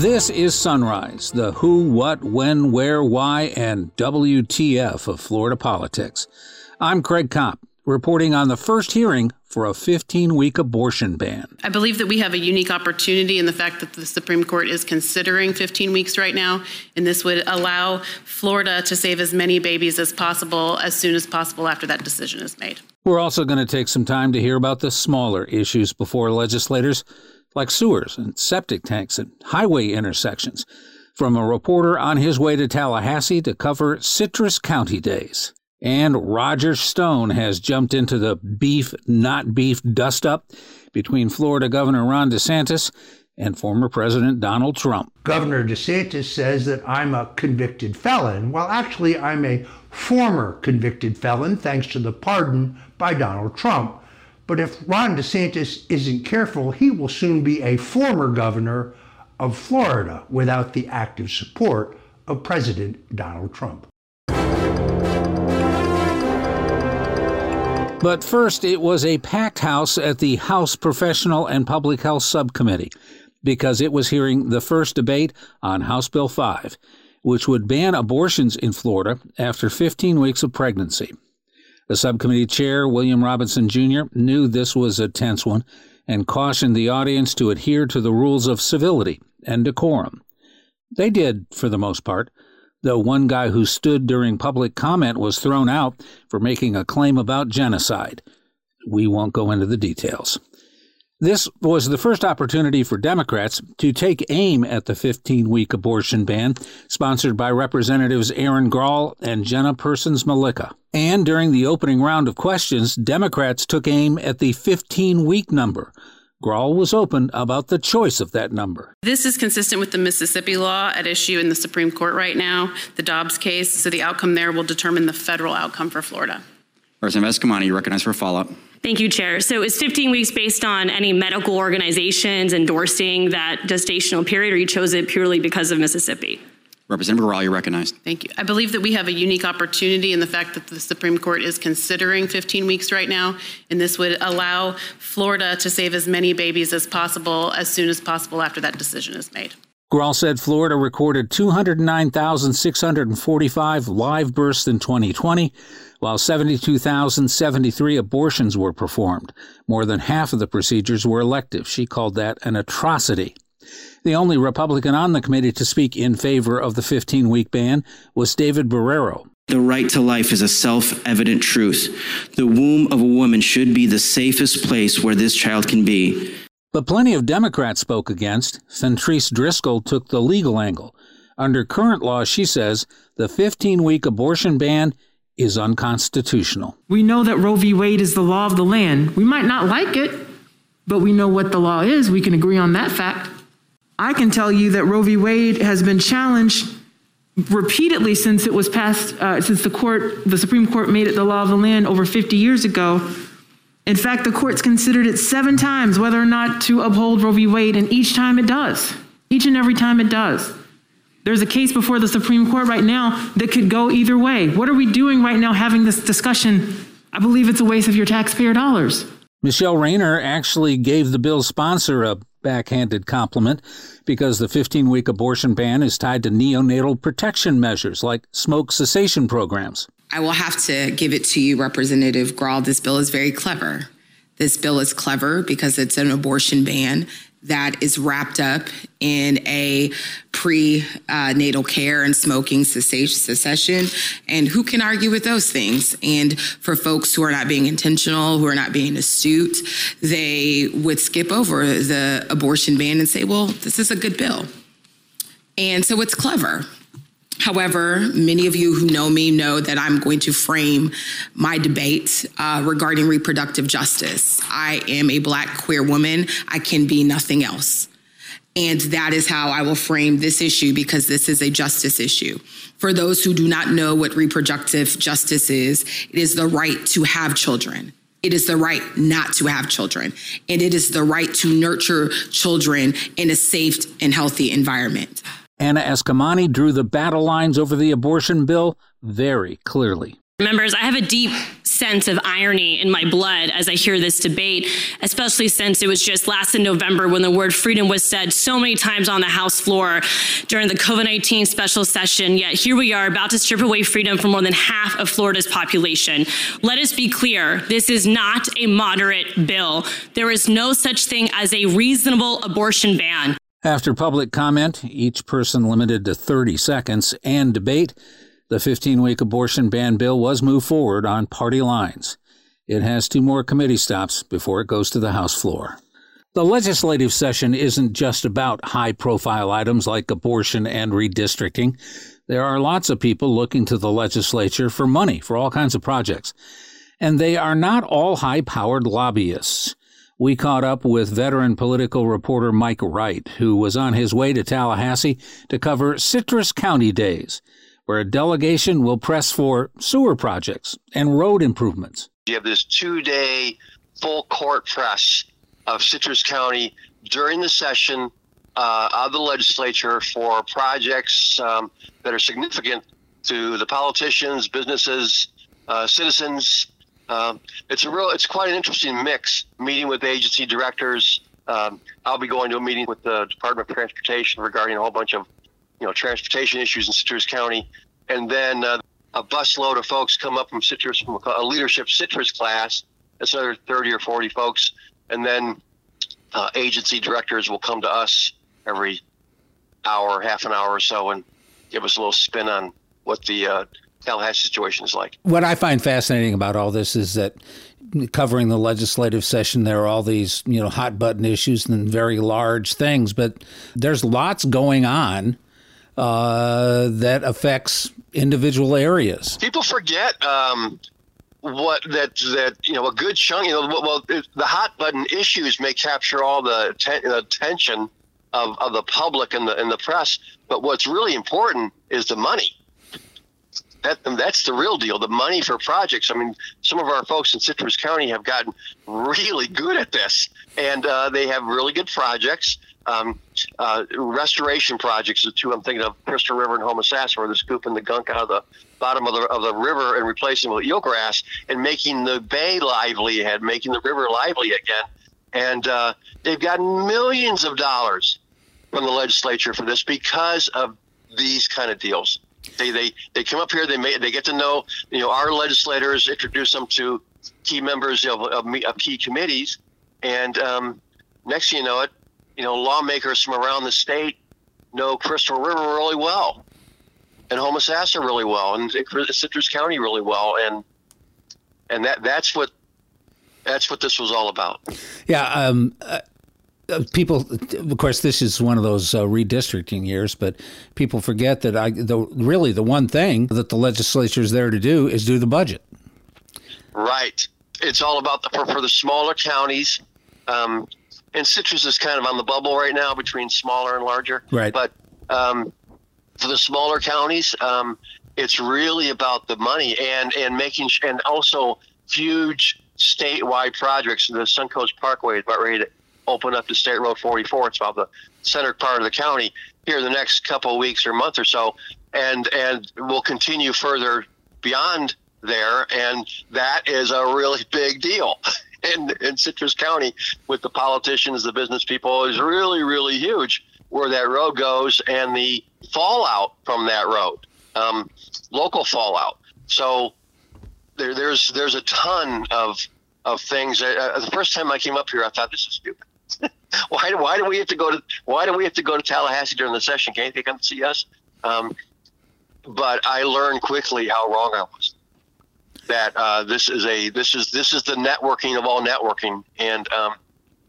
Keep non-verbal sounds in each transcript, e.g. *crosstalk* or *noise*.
This is Sunrise, the who, what, when, where, why, and WTF of Florida politics. I'm Craig Kopp, reporting on the first hearing for a 15 week abortion ban. I believe that we have a unique opportunity in the fact that the Supreme Court is considering 15 weeks right now, and this would allow Florida to save as many babies as possible as soon as possible after that decision is made. We're also going to take some time to hear about the smaller issues before legislators like sewers and septic tanks and highway intersections, from a reporter on his way to Tallahassee to cover Citrus County Days. And Roger Stone has jumped into the beef, not beef dust up between Florida Governor Ron DeSantis and former President Donald Trump. Governor DeSantis says that I'm a convicted felon. Well, actually, I'm a former convicted felon thanks to the pardon by Donald Trump. But if Ron DeSantis isn't careful, he will soon be a former governor of Florida without the active support of President Donald Trump. But first, it was a packed house at the House Professional and Public Health Subcommittee because it was hearing the first debate on House Bill 5, which would ban abortions in Florida after 15 weeks of pregnancy. The subcommittee chair, William Robinson Jr., knew this was a tense one and cautioned the audience to adhere to the rules of civility and decorum. They did, for the most part, though one guy who stood during public comment was thrown out for making a claim about genocide. We won't go into the details. This was the first opportunity for Democrats to take aim at the 15 week abortion ban, sponsored by Representatives Erin Grall and Jenna Persons Mulicka. And during the opening round of questions, Democrats took aim at the 15 week number. Grall was open about the choice of that number. This is consistent with the Mississippi law at issue in the Supreme Court right now, the Dobbs case. So the outcome there will determine the federal outcome for Florida. Representative Eskamani, you recognize for a follow up. Thank you, Chair. So is 15 weeks based on any medical organizations endorsing that gestational period, or you chose it purely because of Mississippi? Representative Grall, you're recognized. Thank you. I believe that we have a unique opportunity in the fact that the Supreme Court is considering 15 weeks right now, and this would allow Florida to save as many babies as possible as soon as possible after that decision is made. Grall said Florida recorded 209,645 live births in 2020 while 72,073 abortions were performed. More than half of the procedures were elective. She called that an atrocity. The only Republican on the committee to speak in favor of the 15 week ban was David Borrero. The right to life is a self evident truth. The womb of a woman should be the safest place where this child can be. But plenty of Democrats spoke against. Fentrice Driskell took the legal angle. Under current law, she says the 15 week abortion ban is unconstitutional. We know that Roe v. Wade is the law of the land. We might not like it, but we know what the law is. We can agree on that fact. I can tell you that Roe v. Wade has been challenged repeatedly since it was passed, uh, since the court, the Supreme Court made it the law of the land over 50 years ago. In fact, the court's considered it seven times whether or not to uphold Roe v. Wade, and each time it does. Each and every time it does. There's a case before the Supreme Court right now that could go either way. What are we doing right now having this discussion? I believe it's a waste of your taxpayer dollars. Michele Rayner actually gave the bill's sponsor a backhanded compliment because the 15 week abortion ban is tied to neonatal protection measures like smoke cessation programs. I will have to give it to you, Representative Grall. This bill is very clever. This bill is clever because it's an abortion ban that is wrapped up in a prenatal care and smoking cessation. And who can argue with those things? And for folks who are not being intentional, who are not being astute, they would skip over the abortion ban and say, well, this is a good bill. And so it's clever. However, many of you who know me know that I'm going to frame my debate uh, regarding reproductive justice. I am a Black queer woman. I can be nothing else. And that is how I will frame this issue because this is a justice issue. For those who do not know what reproductive justice is, it is the right to have children. It is the right not to have children. And it is the right to nurture children in a safe and healthy environment. Anna Eskamani drew the battle lines over the abortion bill very clearly. Members, I have a deep sense of irony in my blood as I hear this debate, especially since it was just last in November when the word freedom was said so many times on the House floor during the COVID 19 special session. Yet here we are about to strip away freedom from more than half of Florida's population. Let us be clear this is not a moderate bill. There is no such thing as a reasonable abortion ban. After public comment, each person limited to 30 seconds, and debate, the 15 week abortion ban bill was moved forward on party lines. It has two more committee stops before it goes to the House floor. The legislative session isn't just about high profile items like abortion and redistricting. There are lots of people looking to the legislature for money for all kinds of projects. And they are not all high powered lobbyists we caught up with veteran political reporter Mike Wright, who was on his way to Tallahassee to cover Citrus County Days, where a delegation will press for sewer projects and road improvements. You have this two day full court press of Citrus County during the session uh, of the legislature for projects um, that are significant to the politicians, businesses, uh, citizens, um, it's a real, it's quite an interesting mix. Meeting with agency directors. Um, I'll be going to a meeting with the Department of Transportation regarding a whole bunch of, you know, transportation issues in Citrus County, and then uh, a busload of folks come up from Citrus from a leadership Citrus class. That's another 30 or 40 folks, and then uh, agency directors will come to us every hour, half an hour or so, and give us a little spin on what the uh, Tallahassee situation is like. What I find fascinating about all this is that covering the legislative session, there are all these you know hot button issues and very large things, but there's lots going on uh, that affects individual areas. People forget. Um, what that that you know a good chunk you know well the hot button issues may capture all the attention of, of the public and the and the press but what's really important is the money that that's the real deal. The money for projects. I mean, some of our folks in Citrus County have gotten really good at this, and uh, they have really good projects. Um, uh, restoration projects, the two I'm thinking of, Crystal River and Homosassa, where they're scooping the gunk out of the bottom of the of the river and replacing it with eelgrass and making the bay lively again, making the river lively again. And uh, they've gotten millions of dollars from the legislature for this because of these kind of deals. They they they come up here. They may, they get to know you know our legislators. Introduce them to key members of, of, of key committees, and um, next thing you know it, you know lawmakers from around the state know Crystal River really well, and Homosassa really well, and Citrus County really well, and and that that's what that's what this was all about. Yeah, um, uh, people, of course, this is one of those uh, redistricting years, but people forget that I, the, really the one thing that the legislature is there to do is do the budget. Right. It's all about the for, for the smaller counties. Um, and Citrus is kind of on the bubble right now between smaller and larger. Right. But um, for the smaller counties, um, it's really about the money and and making and also huge statewide projects. The Suncoast Parkway is about ready to open up to State Road 44. It's about the center part of the county here the next couple of weeks or month or so, and and we'll continue further beyond there, and that is a really big deal. *laughs* in, in Citrus County, with the politicians, the business people, is really, really huge where that road goes and the fallout from that road, um, local fallout. So there, there's there's a ton of of things. Uh, the first time I came up here, I thought this is stupid. *laughs* why, why do we have to go to why do we have to go to Tallahassee during the session? Can't they come see us? Um, but I learned quickly how wrong I was. That uh, this is a this is this is the networking of all networking, and um,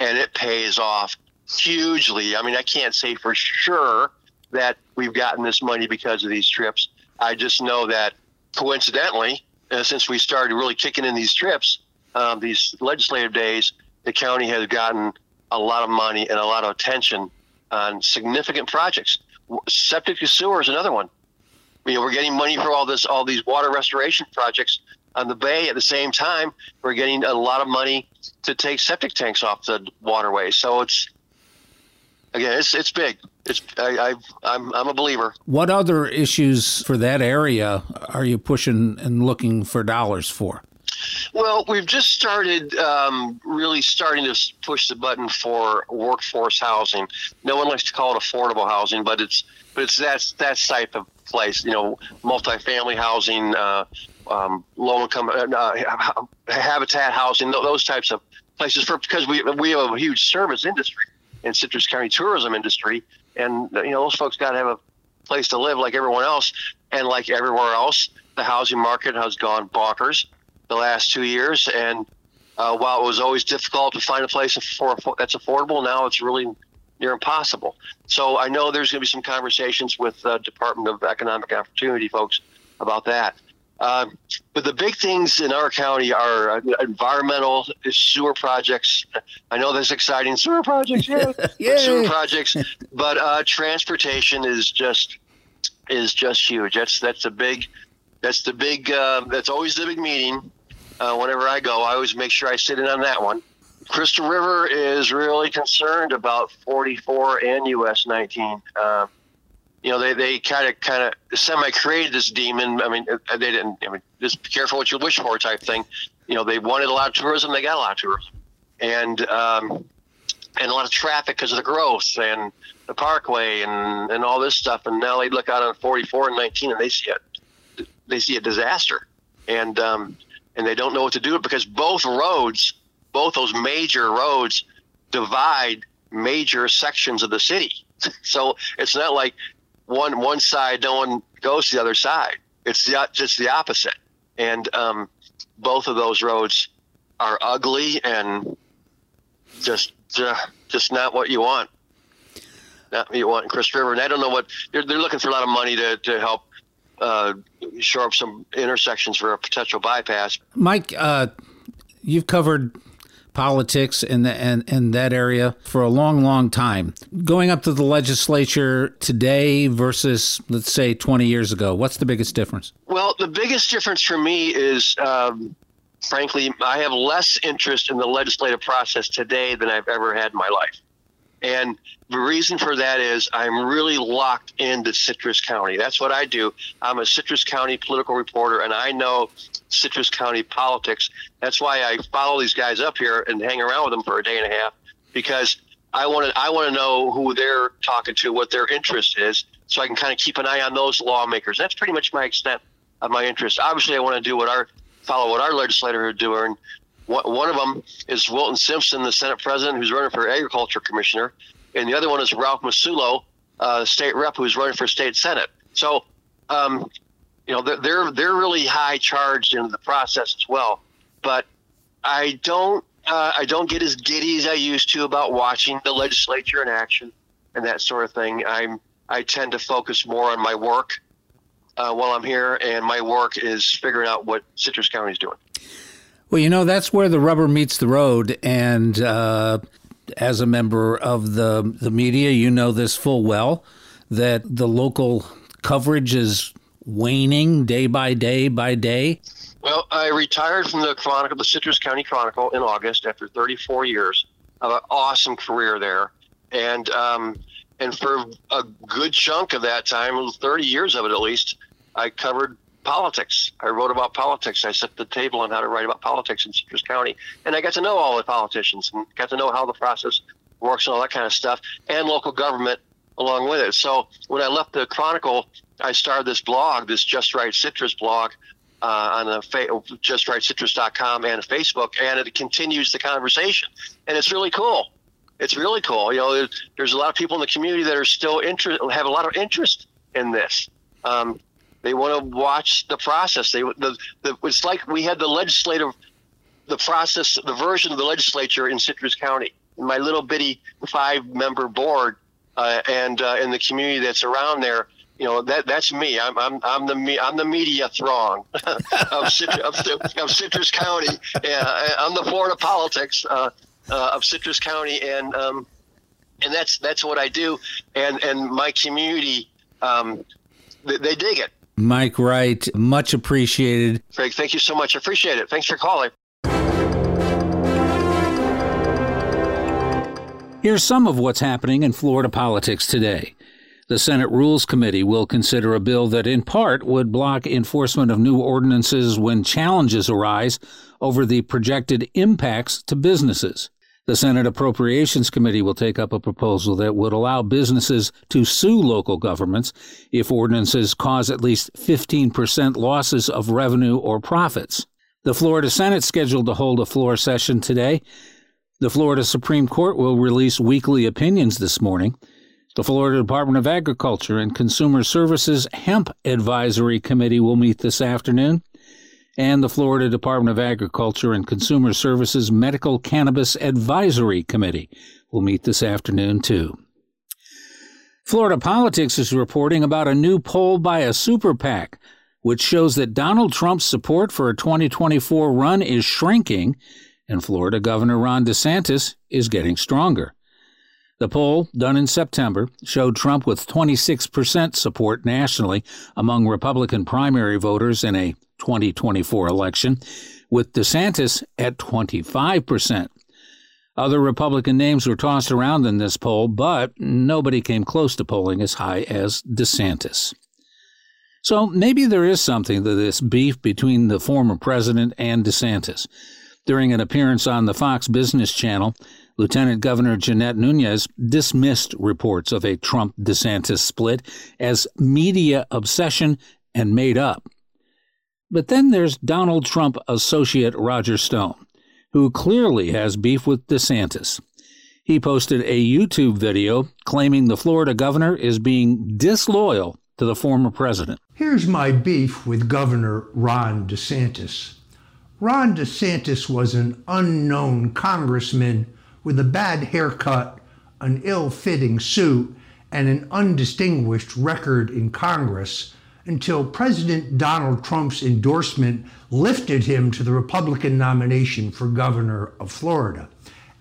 and it pays off hugely. I mean, I can't say for sure that we've gotten this money because of these trips. I just know that coincidentally, uh, since we started really kicking in these trips, um, these legislative days, the county has gotten a lot of money and a lot of attention on significant projects. Septic to sewer is another one. You know, we're getting money for all this, all these water restoration projects on the bay. At the same time, we're getting a lot of money to take septic tanks off the waterway. So it's again, it's it's big. It's I, I I'm I'm a believer. What other issues for that area are you pushing and looking for dollars for? Well, we've just started um, really starting to push the button for workforce housing. No one likes to call it affordable housing, but it's but it's that that type of place. You know, multifamily housing, uh, um, low income uh, habitat housing, those types of places. For because we we have a huge service industry and Citrus County tourism industry, and you know those folks got to have a place to live like everyone else, and like everywhere else, the housing market has gone bonkers the last two years. And uh, while it was always difficult to find a place for, that's affordable, now it's really near impossible. So I know there's going to be some conversations with the Department of Economic Opportunity folks about that. Uh, but the big things in our county are uh, environmental sewer projects. I know there's exciting sewer projects, yeah, *laughs* sewer projects, but uh, transportation is just is just huge. That's that's a big that's the big. Uh, that's always the big meeting. Uh, whenever I go, I always make sure I sit in on that one. Crystal River is really concerned about 44 and US 19. Uh, you know, they, they kind of kind of semi created this demon. I mean, uh, they didn't. I mean, just be careful what you wish for, type thing. You know, they wanted a lot of tourism, they got a lot of tourism, and um, and a lot of traffic because of the growth and the parkway and and all this stuff. And now they look out on 44 and 19 and they see it they see a disaster, and um, and they don't know what to do because both roads, both those major roads, divide major sections of the city. *laughs* So it's not like one one side no one goes to the other side. It's the, just the opposite, and um, both of those roads are ugly and just uh, just not what you want. Not what you want in Chris River. And I don't know what they're, they're looking for a lot of money to, to help uh, shore up some intersections for a potential bypass. Mike, uh, you've covered politics in, the, in, in that area for a long, long time. Going up to the legislature today versus, let's say, 20 years ago, what's the biggest difference? Well, the biggest difference for me is, um, frankly, I have less interest in the legislative process today than I've ever had in my life. And the reason for that is I'm really locked into Citrus County. That's what I do. I'm a Citrus County political reporter, and I know Citrus County politics. That's why I follow these guys up here and hang around with them for a day and a half because I want to I want to know who they're talking to, what their interest is, so I can kind of keep an eye on those lawmakers. That's pretty much my extent of my interest. Obviously, I want to do what our follow what our legislators are doing one of them is Wilton Simpson, the Senate president, who's running for agriculture commissioner, and the other one is Ralph Massullo, uh, state rep, who's running for state senate. So, um, you know, they're they're really high charged in the process as well. But I don't uh, I don't get as giddy as I used to about watching the legislature in action and that sort of thing. I'm I tend to focus more on my work uh, while I'm here, and my work is figuring out what Citrus County is doing. Well, you know, that's where the rubber meets the road. And uh, as a member of the, the media, you know this full well that the local coverage is waning day by day by day. Well, I retired from the Chronicle, the Citrus County Chronicle, in August after 34 years of an awesome career there. And um, and for a good chunk of that time, 30 years of it at least, I covered politics. I wrote about politics. I set the table on how to write about politics in Citrus County, and I got to know all the politicians and got to know how the process works and all that kind of stuff, and local government along with it. So when I left the Chronicle, I started this blog, this Just Right Citrus blog, uh, on the fa- justrightcitrus.com and Facebook, and it continues the conversation, and it's really cool. It's really cool. You know, there's a lot of people in the community that are still interest, have a lot of interest in this. Um, they want to watch the process. They the, the it's like we had the legislative, the process, the version of the legislature in Citrus County. My little bitty five-member board, uh, and uh, the community that's around there, you know that that's me. I'm I'm I'm the me I'm the media throng *laughs* of, Citrus, of, of, Citrus County. Yeah, I'm the Florida politics uh, uh, of Citrus County, and um, and that's that's what I do. And and my community, um, they, they dig it. Mike Wright, much appreciated. Craig, thank you so much. I appreciate it. Thanks for calling. Here's some of what's happening in Florida politics today. The Senate Rules Committee will consider a bill that, in part, would block enforcement of new ordinances when challenges arise over the projected impacts to businesses. The Senate Appropriations Committee will take up a proposal that would allow businesses to sue local governments if ordinances cause at least 15% losses of revenue or profits. The Florida Senate scheduled to hold a floor session today. The Florida Supreme Court will release weekly opinions this morning. The Florida Department of Agriculture and Consumer Services Hemp Advisory Committee will meet this afternoon, and the Florida Department of Agriculture and Consumer Services Medical Cannabis Advisory Committee will meet this afternoon, too. Florida Politics is reporting about a new poll by a super PAC, which shows that Donald Trump's support for a 2024 run is shrinking, and Florida Governor Ron DeSantis is getting stronger. The poll, done in September, showed Trump with 26% support nationally among Republican primary voters in a 2024 election, with DeSantis at 25%. Other Republican names were tossed around in this poll, but nobody came close to polling as high as DeSantis. So maybe there is something to this beef between the former president and DeSantis. During an appearance on the Fox Business Channel, Lieutenant Governor Jeanette Nunez dismissed reports of a Trump DeSantis split as media obsession and made up. But then there's Donald Trump associate Roger Stone, who clearly has beef with DeSantis. He posted a YouTube video claiming the Florida governor is being disloyal to the former president. Here's my beef with Governor Ron DeSantis. Ron DeSantis was an unknown congressman with a bad haircut, an ill fitting suit, and an undistinguished record in Congress until President Donald Trump's endorsement lifted him to the Republican nomination for governor of Florida.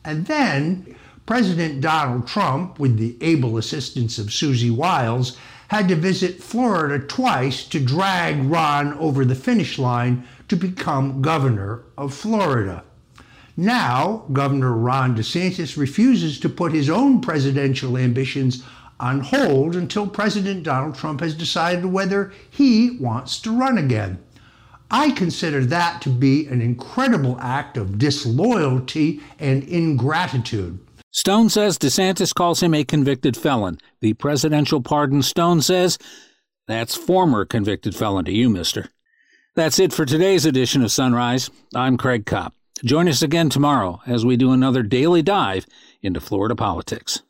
And then President Donald Trump, with the able assistance of Susie Wiles, had to visit Florida twice to drag Ron over the finish line to become governor of Florida. Now, Governor Ron DeSantis refuses to put his own presidential ambitions on hold until President Donald Trump has decided whether he wants to run again. I consider that to be an incredible act of disloyalty and ingratitude. Stone says DeSantis calls him a convicted felon. The presidential pardon, Stone says, that's former convicted felon to you, mister. That's it for today's edition of Sunrise. I'm Craig Kopp. Join us again tomorrow as we do another daily dive into Florida politics.